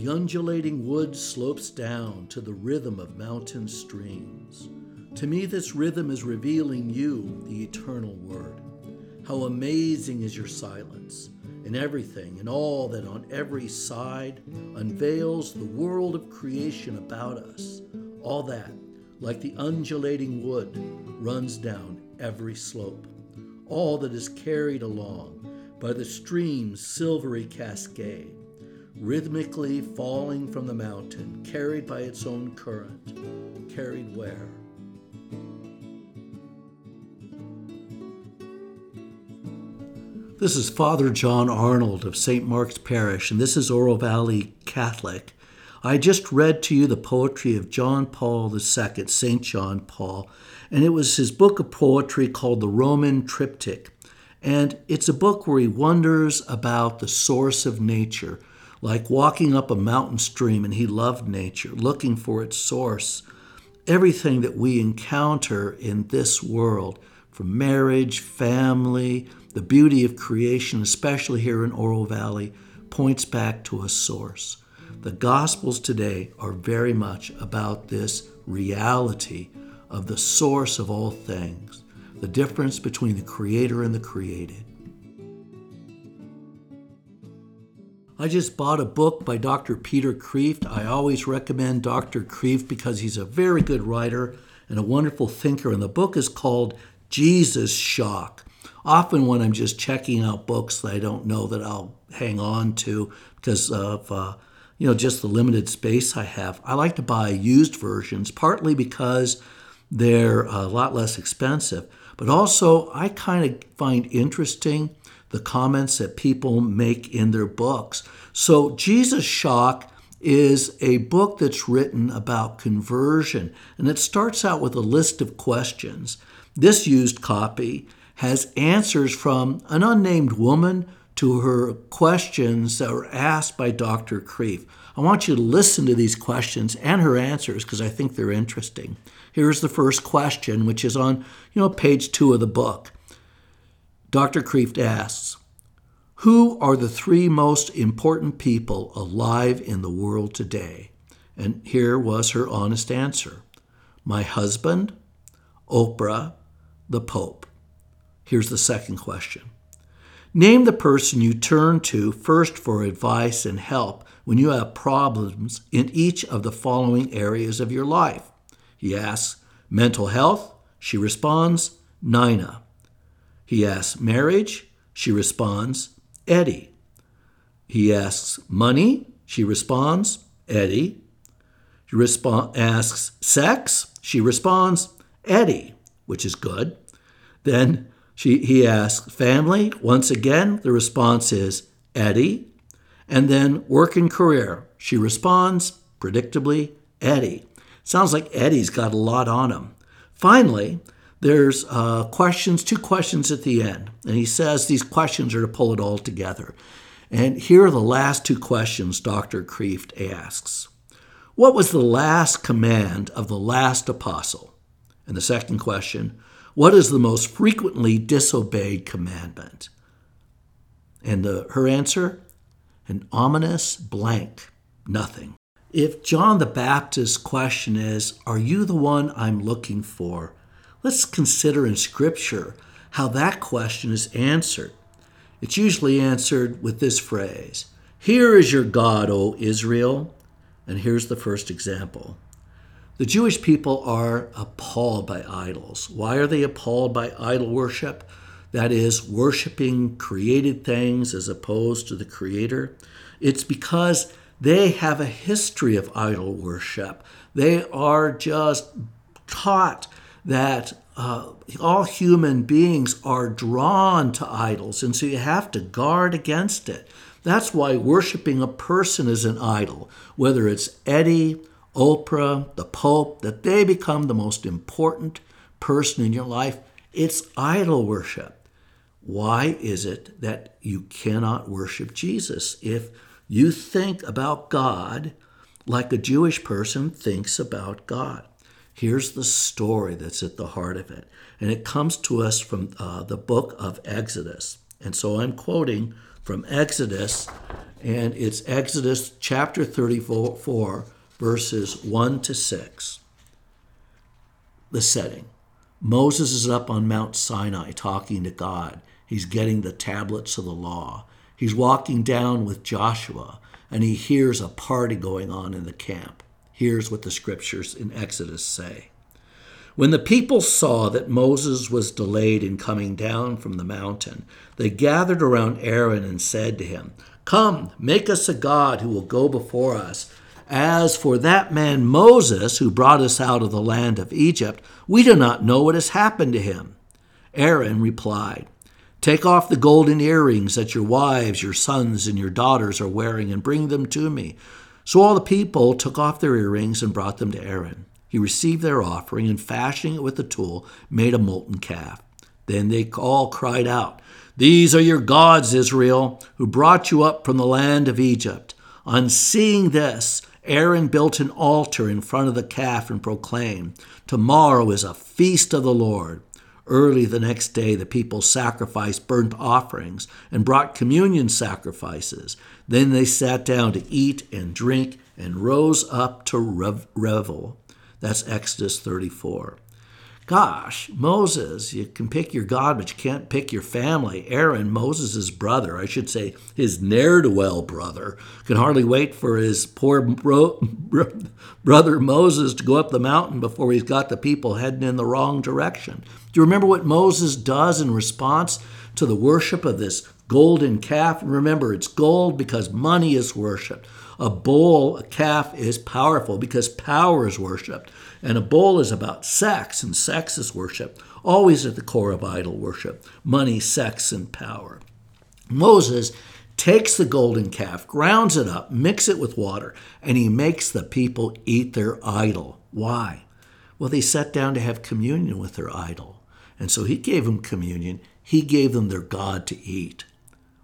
The undulating wood slopes down to the rhythm of mountain streams. To me, this rhythm is revealing you, the eternal Word. How amazing is your silence, in everything and all that on every side unveils the world of creation about us. All that, like the undulating wood, runs down every slope. All that is carried along by the stream's silvery cascade, rhythmically falling from the mountain, carried by its own current. Carried where? This is Father John Arnold of St. Mark's Parish, and this is Oro Valley Catholic. I just read to you the poetry of John Paul II, St. John Paul, and it was his book of poetry called The Roman Triptych. And it's a book where he wonders about the source of nature, like walking up a mountain stream, and he loved nature, looking for its source. Everything that we encounter in this world, from marriage, family, the beauty of creation, especially here in Oro Valley, points back to a source. The Gospels today are very much about this reality of the source of all things, the difference between the Creator and the created. I just bought a book by Dr. Peter Kreeft. I always recommend Dr. Kreeft because he's a very good writer and a wonderful thinker. And the book is called Jesus Shock often when I'm just checking out books that I don't know that I'll hang on to because of uh, you know just the limited space I have, I like to buy used versions, partly because they're a lot less expensive, but also I kind of find interesting the comments that people make in their books. So Jesus Shock is a book that's written about conversion, and it starts out with a list of questions. This used copy has answers from an unnamed woman to her questions that were asked by Dr. Kreeft. I want you to listen to these questions and her answers because I think they're interesting. Here's the first question, which is on you know page two of the book. Dr. Kreeft asks, "Who are the three most important people alive in the world today?" And here was her honest answer: "My husband, Oprah, the Pope." Here's the second question Name the person you turn to first for advice and help when you have problems in each of the following areas of your life. He asks, Mental health? She responds, Nina. He asks, Marriage? She responds, Eddie. He asks, Money? She responds, Eddie. He resp- asks, Sex? She responds, Eddie, which is good. Then she, he asks, family? Once again, the response is Eddie. And then work and career. She responds, predictably, Eddie. Sounds like Eddie's got a lot on him. Finally, there's uh, questions, two questions at the end. And he says these questions are to pull it all together. And here are the last two questions Dr. Kreeft asks What was the last command of the last apostle? And the second question, what is the most frequently disobeyed commandment? And the, her answer? An ominous blank, nothing. If John the Baptist's question is, Are you the one I'm looking for? Let's consider in Scripture how that question is answered. It's usually answered with this phrase Here is your God, O Israel. And here's the first example the Jewish people are appalled by idols. Why are they appalled by idol worship? That is, worshiping created things as opposed to the Creator. It's because they have a history of idol worship. They are just taught that uh, all human beings are drawn to idols, and so you have to guard against it. That's why worshiping a person is an idol, whether it's Eddie Oprah, the Pope, that they become the most important person in your life, it's idol worship. Why is it that you cannot worship Jesus if you think about God like a Jewish person thinks about God? Here's the story that's at the heart of it. And it comes to us from uh, the book of Exodus. And so I'm quoting from Exodus, and it's Exodus chapter 34, verses 1 to 6. The setting Moses is up on Mount Sinai talking to God. He's getting the tablets of the law. He's walking down with Joshua, and he hears a party going on in the camp. Here's what the scriptures in Exodus say. When the people saw that Moses was delayed in coming down from the mountain, they gathered around Aaron and said to him, Come, make us a God who will go before us. As for that man Moses, who brought us out of the land of Egypt, we do not know what has happened to him. Aaron replied, Take off the golden earrings that your wives, your sons, and your daughters are wearing and bring them to me. So all the people took off their earrings and brought them to Aaron. He received their offering and, fashioning it with a tool, made a molten calf. Then they all cried out, These are your gods, Israel, who brought you up from the land of Egypt. On seeing this, Aaron built an altar in front of the calf and proclaimed, Tomorrow is a feast of the Lord. Early the next day, the people sacrificed burnt offerings and brought communion sacrifices. Then they sat down to eat and drink and rose up to revel. That's Exodus 34. Gosh, Moses, you can pick your God, but you can't pick your family. Aaron, Moses' brother, I should say his ne'er do well brother, can hardly wait for his poor bro- brother Moses to go up the mountain before he's got the people heading in the wrong direction. Do you remember what Moses does in response to the worship of this golden calf? Remember, it's gold because money is worshiped. A bull, a calf, is powerful because power is worshiped. And a bull is about sex, and sex is worship, always at the core of idol worship money, sex, and power. Moses takes the golden calf, grounds it up, mix it with water, and he makes the people eat their idol. Why? Well, they sat down to have communion with their idol. And so he gave them communion. He gave them their God to eat.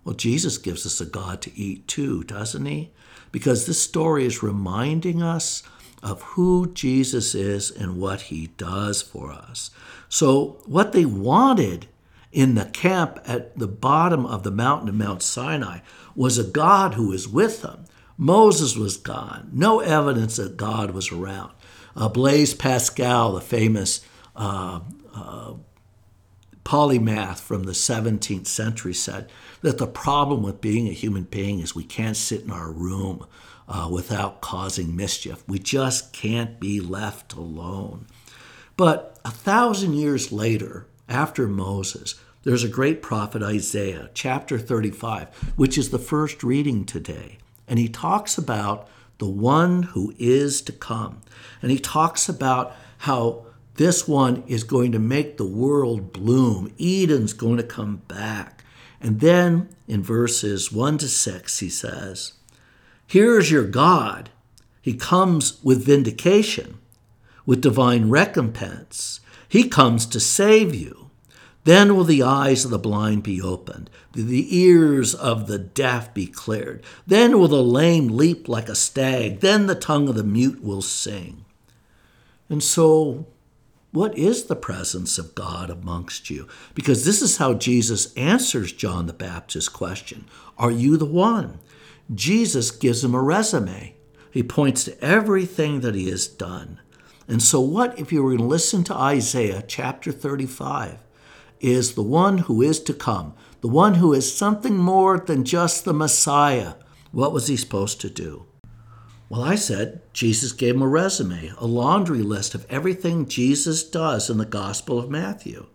Well, Jesus gives us a God to eat too, doesn't he? because this story is reminding us of who Jesus is and what he does for us. So, what they wanted in the camp at the bottom of the mountain of Mount Sinai was a God who was with them. Moses was gone, no evidence that God was around. Uh, Blaise Pascal, the famous uh, uh, polymath from the 17th century, said that the problem with being a human being is we can't sit in our room uh, without causing mischief. We just can't be left alone. But a thousand years later, after Moses, there's a great prophet, Isaiah, chapter 35, which is the first reading today. And he talks about the one who is to come. And he talks about how this one is going to make the world bloom. Eden's going to come back. And then in verses 1 to 6, he says, Here's your God. He comes with vindication, with divine recompense. He comes to save you. Then will the eyes of the blind be opened, the ears of the deaf be cleared. Then will the lame leap like a stag. Then the tongue of the mute will sing. And so what is the presence of God amongst you? Because this is how Jesus answers John the Baptist's question Are you the one? Jesus gives him a resume. He points to everything that he has done. And so, what if you were to listen to Isaiah chapter 35? Is the one who is to come, the one who is something more than just the Messiah. What was he supposed to do? Well, I said Jesus gave him a resume, a laundry list of everything Jesus does in the Gospel of Matthew.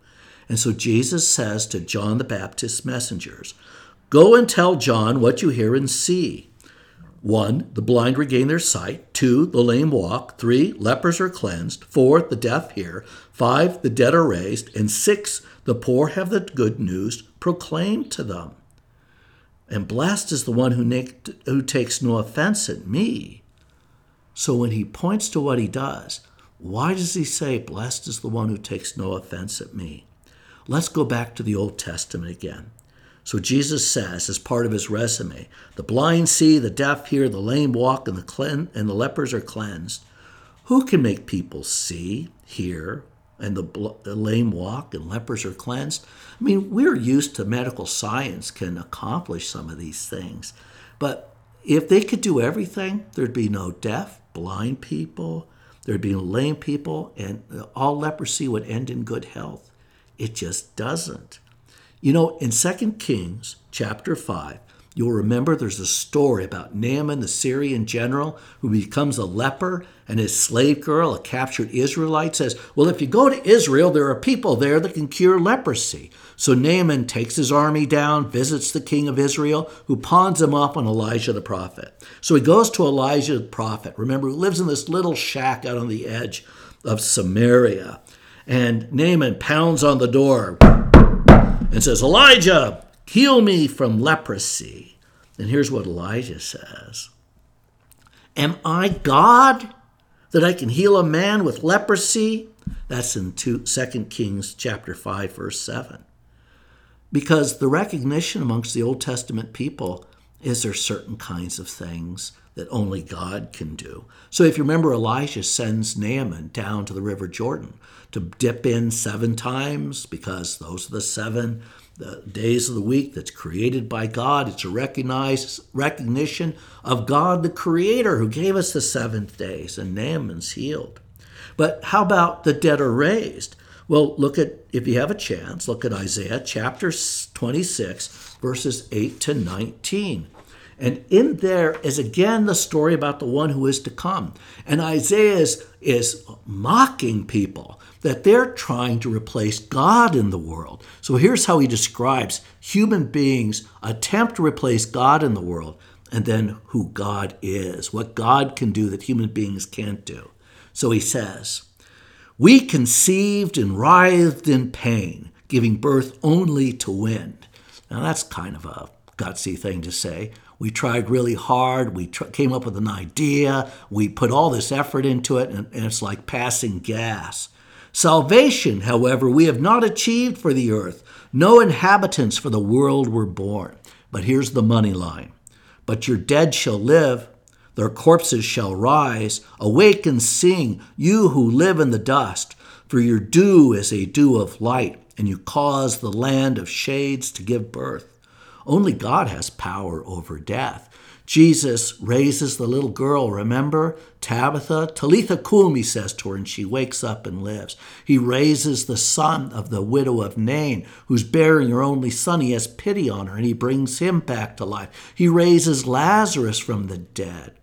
And so Jesus says to John the Baptist's messengers, Go and tell John what you hear and see. One, the blind regain their sight. Two, the lame walk. Three, lepers are cleansed. Four, the deaf hear. Five, the dead are raised. And six, the poor have the good news proclaimed to them. And blessed is the one who, who takes no offense at me. So when he points to what he does, why does he say, Blessed is the one who takes no offense at me? Let's go back to the Old Testament again. So Jesus says, as part of his resume, the blind see, the deaf hear, the lame walk, and the, clean, and the lepers are cleansed. Who can make people see, hear, and the, bl- the lame walk and lepers are cleansed. I mean, we're used to medical science can accomplish some of these things. But if they could do everything, there'd be no deaf, blind people, there'd be lame people, and all leprosy would end in good health. It just doesn't. You know, in 2 Kings chapter 5, You'll remember there's a story about Naaman, the Syrian general, who becomes a leper, and his slave girl, a captured Israelite, says, Well, if you go to Israel, there are people there that can cure leprosy. So Naaman takes his army down, visits the king of Israel, who pawns him off on Elijah the prophet. So he goes to Elijah the prophet, remember, who lives in this little shack out on the edge of Samaria. And Naaman pounds on the door and says, Elijah, Heal me from leprosy. And here's what Elijah says Am I God that I can heal a man with leprosy? That's in 2 Kings chapter 5 verse 7. Because the recognition amongst the Old Testament people is there certain kinds of things that only God can do. So if you remember Elijah sends Naaman down to the river Jordan to dip in 7 times because those are the 7 the days of the week that's created by God. It's a recognized recognition of God, the Creator, who gave us the seventh days, and Naaman's healed. But how about the dead are raised? Well, look at, if you have a chance, look at Isaiah chapter 26, verses 8 to 19. And in there is again the story about the one who is to come. And Isaiah is, is mocking people that they're trying to replace God in the world. So here's how he describes human beings attempt to replace God in the world and then who God is, what God can do that human beings can't do. So he says, We conceived and writhed in pain, giving birth only to wind. Now that's kind of a gutsy thing to say. We tried really hard. We tr- came up with an idea. We put all this effort into it, and, and it's like passing gas. Salvation, however, we have not achieved for the earth. No inhabitants for the world were born. But here's the money line. But your dead shall live, their corpses shall rise. Awake and sing, you who live in the dust, for your dew is a dew of light, and you cause the land of shades to give birth. Only God has power over death. Jesus raises the little girl, remember? Tabitha, Talitha cum, he says to her, and she wakes up and lives. He raises the son of the widow of Nain, who's bearing her only son. He has pity on her, and he brings him back to life. He raises Lazarus from the dead.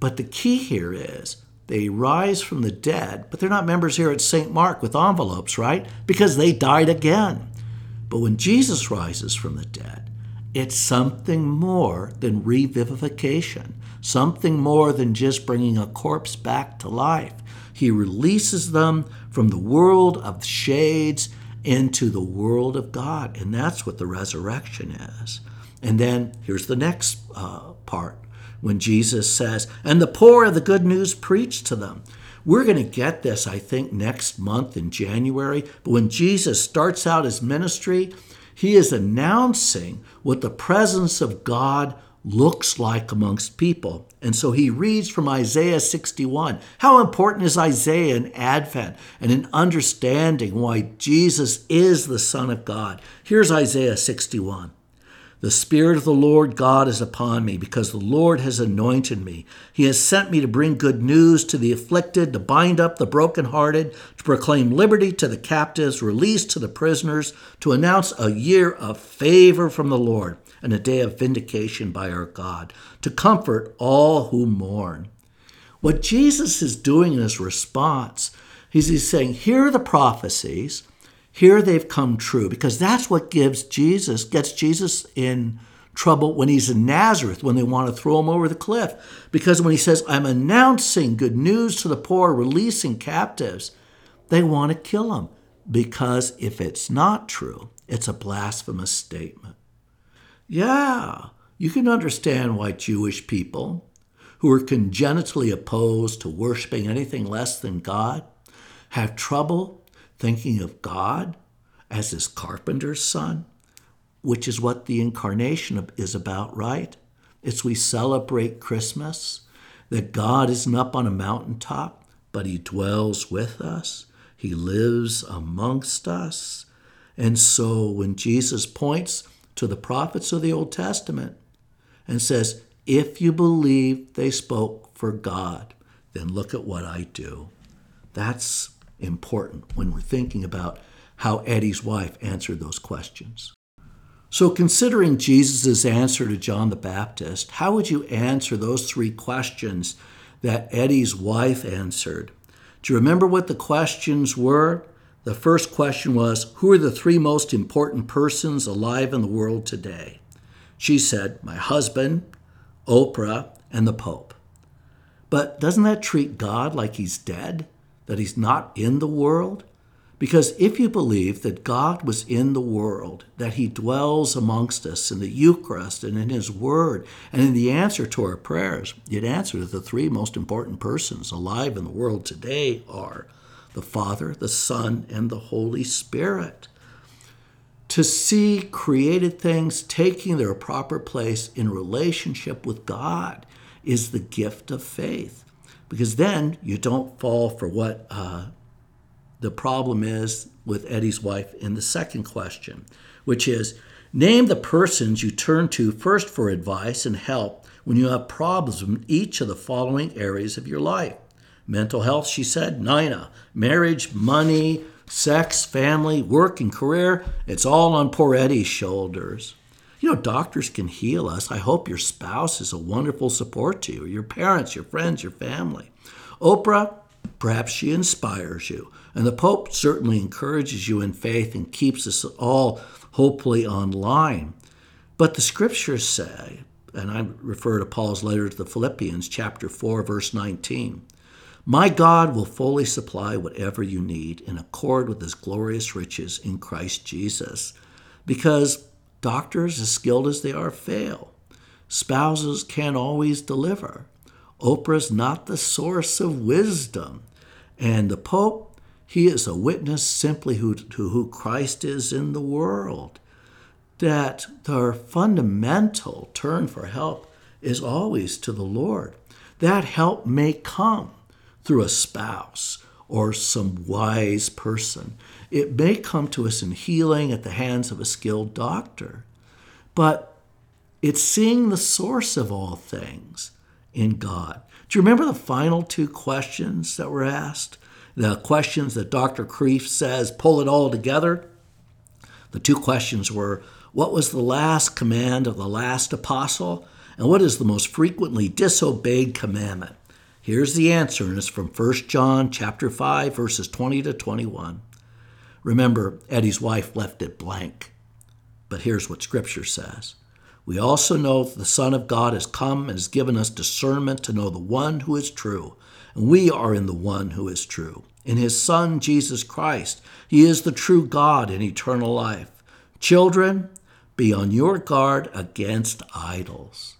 But the key here is they rise from the dead, but they're not members here at St. Mark with envelopes, right? Because they died again. But when Jesus rises from the dead, it's something more than revivification, something more than just bringing a corpse back to life. He releases them from the world of shades into the world of God. And that's what the resurrection is. And then here's the next uh, part when Jesus says, And the poor of the good news preached to them. We're going to get this, I think, next month in January. But when Jesus starts out his ministry, he is announcing what the presence of God looks like amongst people. And so he reads from Isaiah 61. How important is Isaiah in Advent and in understanding why Jesus is the Son of God? Here's Isaiah 61. The Spirit of the Lord God is upon me, because the Lord has anointed me. He has sent me to bring good news to the afflicted, to bind up the brokenhearted, to proclaim liberty to the captives, release to the prisoners, to announce a year of favor from the Lord and a day of vindication by our God, to comfort all who mourn. What Jesus is doing in his response is he's saying, Here are the prophecies. Here they've come true because that's what gives Jesus, gets Jesus in trouble when he's in Nazareth, when they want to throw him over the cliff. Because when he says, I'm announcing good news to the poor, releasing captives, they want to kill him. Because if it's not true, it's a blasphemous statement. Yeah, you can understand why Jewish people, who are congenitally opposed to worshiping anything less than God, have trouble thinking of God as his carpenter's son, which is what the incarnation is about, right? It's we celebrate Christmas, that God isn't up on a mountaintop, but he dwells with us. He lives amongst us. And so when Jesus points to the prophets of the Old Testament and says, If you believe they spoke for God, then look at what I do. That's important when we're thinking about how Eddie's wife answered those questions. So, considering Jesus' answer to John the Baptist, how would you answer those three questions that Eddie's wife answered? Do you remember what the questions were? The first question was Who are the three most important persons alive in the world today? She said, My husband, Oprah, and the Pope. But doesn't that treat God like he's dead? That he's not in the world? Because if you believe that God was in the world, that He dwells amongst us in the Eucharist and in His Word, and in the answer to our prayers, you'd answer that the three most important persons alive in the world today are the Father, the Son, and the Holy Spirit. To see created things taking their proper place in relationship with God is the gift of faith. Because then you don't fall for what uh, the problem is with Eddie's wife in the second question, which is name the persons you turn to first for advice and help when you have problems in each of the following areas of your life. Mental health, she said, Nina. Marriage, money, sex, family, work, and career, it's all on poor Eddie's shoulders. You know, doctors can heal us. I hope your spouse is a wonderful support to you, your parents, your friends, your family. Oprah, perhaps she inspires you. And the Pope certainly encourages you in faith and keeps us all hopefully online. But the scriptures say, and I refer to Paul's letter to the Philippians, chapter 4, verse 19 My God will fully supply whatever you need in accord with his glorious riches in Christ Jesus. Because doctors, as skilled as they are, fail. Spouses can't always deliver. Oprah's not the source of wisdom. And the Pope he is a witness simply who, to who Christ is in the world. That our fundamental turn for help is always to the Lord. That help may come through a spouse or some wise person. It may come to us in healing at the hands of a skilled doctor. But it's seeing the source of all things in God. Do you remember the final two questions that were asked? the questions that Dr. Kreeft says pull it all together. The two questions were what was the last command of the last apostle? And what is the most frequently disobeyed commandment? Here's the answer, and it's from 1 John chapter 5, verses 20 to 21. Remember, Eddie's wife left it blank. But here's what Scripture says. We also know that the Son of God has come and has given us discernment to know the one who is true, and we are in the one who is true, in his Son, Jesus Christ. He is the true God in eternal life. Children, be on your guard against idols.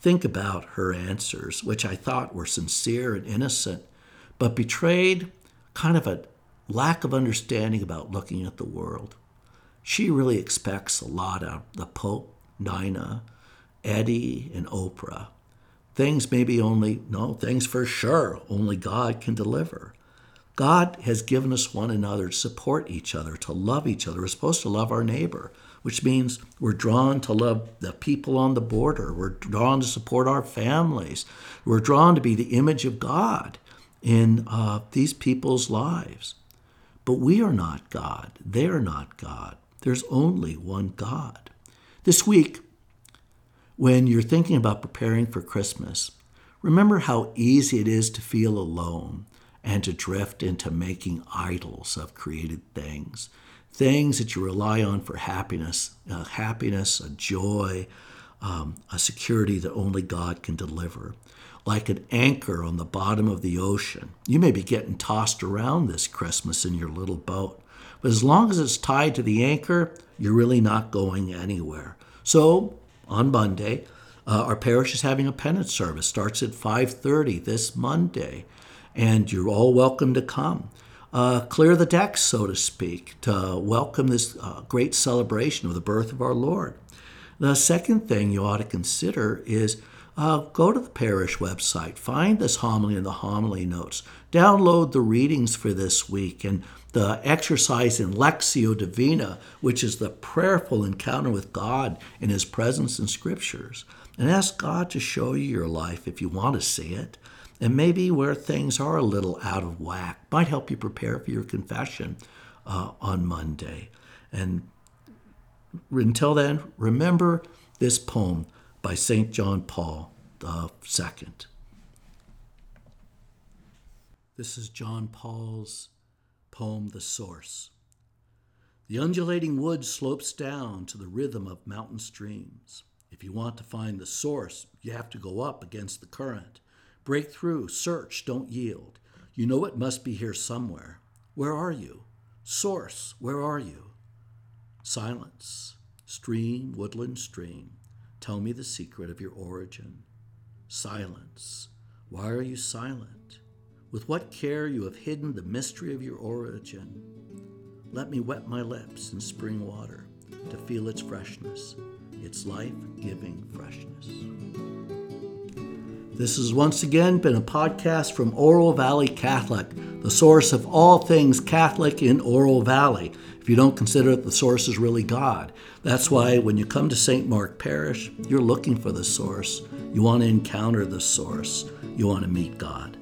Think about her answers, which I thought were sincere and innocent, but betrayed kind of a lack of understanding about looking at the world. She really expects a lot out of the Pope, Nina, Eddie, and Oprah. Things maybe only, no, things for sure only God can deliver. God has given us one another to support each other, to love each other. We're supposed to love our neighbor, which means we're drawn to love the people on the border. We're drawn to support our families. We're drawn to be the image of God in uh, these people's lives. But we are not God. They are not God. There's only one God. This week, when you're thinking about preparing for Christmas, remember how easy it is to feel alone and to drift into making idols of created things, things that you rely on for happiness, uh, happiness, a joy, um, a security that only God can deliver. Like an anchor on the bottom of the ocean. You may be getting tossed around this Christmas in your little boat, but as long as it's tied to the anchor, you're really not going anywhere. So on Monday. Uh, our parish is having a penance service. Starts at 5:30 this Monday, and you're all welcome to come. Uh, clear the decks, so to speak, to welcome this uh, great celebration of the birth of our Lord. The second thing you ought to consider is uh, go to the parish website, find this homily in the homily notes, download the readings for this week and the exercise in Lectio Divina, which is the prayerful encounter with God in His presence in Scriptures, and ask God to show you your life if you want to see it. And maybe where things are a little out of whack might help you prepare for your confession uh, on Monday. And until then, remember this poem by St. John Paul II. This is John Paul's poem, The Source. The undulating wood slopes down to the rhythm of mountain streams. If you want to find the source, you have to go up against the current. Break through, search, don't yield. You know it must be here somewhere. Where are you? Source, where are you? Silence, stream, woodland stream. Tell me the secret of your origin. Silence. Why are you silent? With what care you have hidden the mystery of your origin. Let me wet my lips in spring water to feel its freshness, its life giving freshness. This has once again been a podcast from Oro Valley Catholic, the source of all things Catholic in Oro Valley if you don't consider it the source is really God. That's why when you come to St. Mark Parish, you're looking for the source. You want to encounter the source. You want to meet God.